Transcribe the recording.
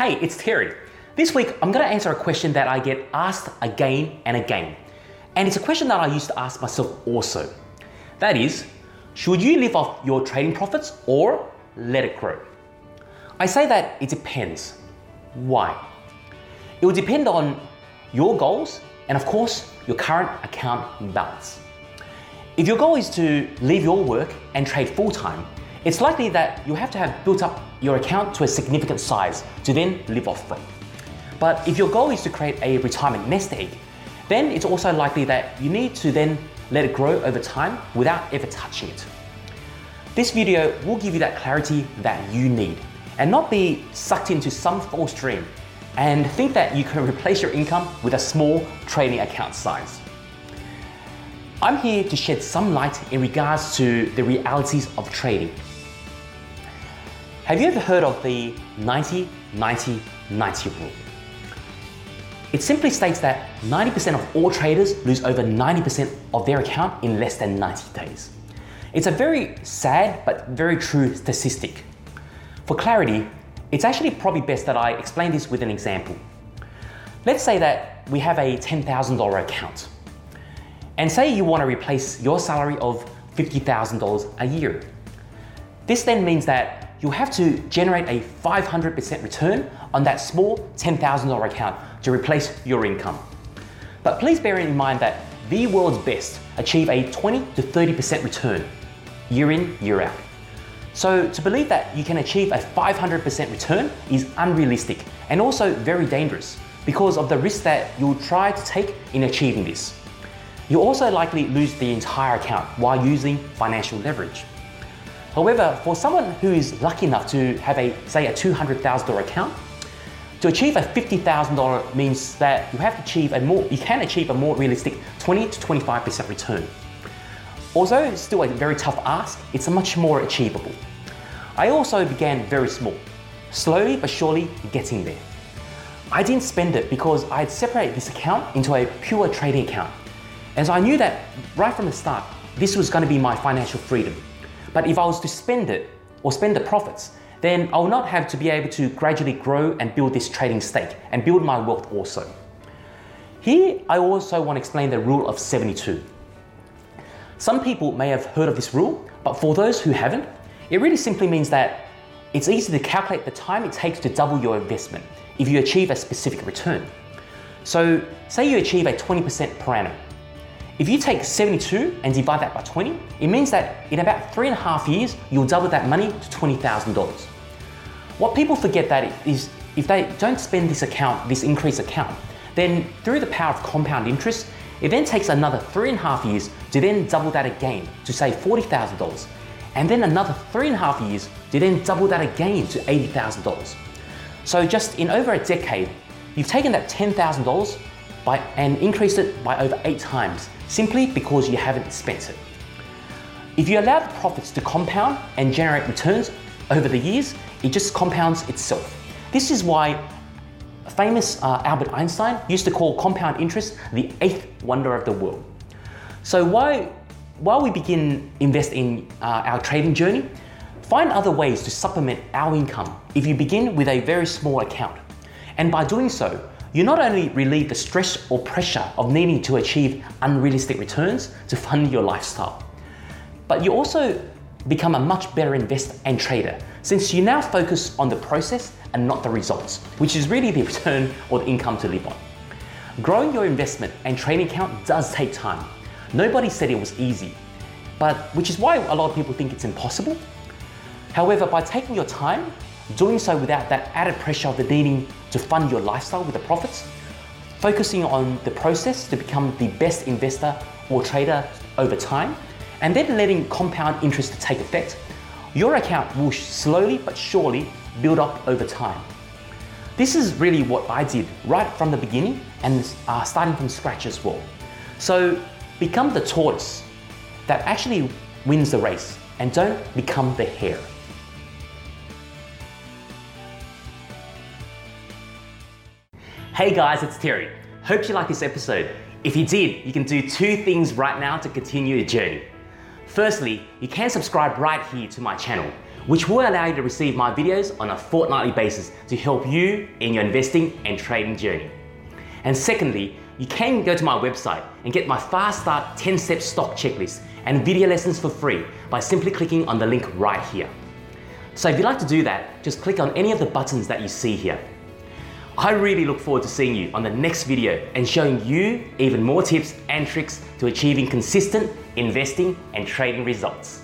it's Terry. This week, I'm going to answer a question that I get asked again and again. And it's a question that I used to ask myself also. That is, should you live off your trading profits or let it grow? I say that it depends. Why? It will depend on your goals and, of course, your current account balance. If your goal is to leave your work and trade full time, it's likely that you have to have built up your account to a significant size to then live off from. But if your goal is to create a retirement nest egg, then it's also likely that you need to then let it grow over time without ever touching it. This video will give you that clarity that you need and not be sucked into some false dream and think that you can replace your income with a small trading account size. I'm here to shed some light in regards to the realities of trading. Have you ever heard of the 90 90 90 rule? It simply states that 90% of all traders lose over 90% of their account in less than 90 days. It's a very sad but very true statistic. For clarity, it's actually probably best that I explain this with an example. Let's say that we have a $10,000 account. And say you want to replace your salary of $50,000 a year. This then means that you have to generate a 500% return on that small $10,000 account to replace your income. But please bear in mind that the world's best achieve a 20 to 30% return year in, year out. So to believe that you can achieve a 500% return is unrealistic and also very dangerous because of the risk that you'll try to take in achieving this. You'll also likely lose the entire account while using financial leverage. However, for someone who is lucky enough to have a, say, a $200,000 account, to achieve a $50,000 means that you have to achieve a more, you can achieve a more realistic 20 to 25% return. Although it's still a very tough ask, it's much more achievable. I also began very small, slowly but surely getting there. I didn't spend it because I had separated this account into a pure trading account. As I knew that right from the start, this was going to be my financial freedom. But if I was to spend it or spend the profits, then I will not have to be able to gradually grow and build this trading stake and build my wealth also. Here, I also want to explain the rule of 72. Some people may have heard of this rule, but for those who haven't, it really simply means that it's easy to calculate the time it takes to double your investment if you achieve a specific return. So, say you achieve a 20% per annum. If you take 72 and divide that by 20, it means that in about three and a half years, you'll double that money to $20,000. What people forget that is if they don't spend this account, this increased account, then through the power of compound interest, it then takes another three and a half years to then double that again to say $40,000. And then another three and a half years to then double that again to $80,000. So just in over a decade, you've taken that $10,000 by, and increased it by over eight times simply because you haven't spent it. If you allow the profits to compound and generate returns over the years, it just compounds itself. This is why famous uh, Albert Einstein used to call compound interest the eighth wonder of the world. So while, while we begin invest in uh, our trading journey, find other ways to supplement our income if you begin with a very small account. And by doing so, you not only relieve the stress or pressure of needing to achieve unrealistic returns to fund your lifestyle, but you also become a much better investor and trader since you now focus on the process and not the results, which is really the return or the income to live on. Growing your investment and trading account does take time. Nobody said it was easy, but which is why a lot of people think it's impossible. However, by taking your time, doing so without that added pressure of the needing to fund your lifestyle with the profits, focusing on the process to become the best investor or trader over time, and then letting compound interest take effect, your account will slowly but surely build up over time. This is really what I did right from the beginning and uh, starting from scratch as well. So become the tortoise that actually wins the race and don't become the hare. Hey guys, it's Terry. Hope you like this episode. If you did, you can do two things right now to continue your journey. Firstly, you can subscribe right here to my channel, which will allow you to receive my videos on a fortnightly basis to help you in your investing and trading journey. And secondly, you can go to my website and get my Fast Start 10 step stock checklist and video lessons for free by simply clicking on the link right here. So if you'd like to do that, just click on any of the buttons that you see here. I really look forward to seeing you on the next video and showing you even more tips and tricks to achieving consistent investing and trading results.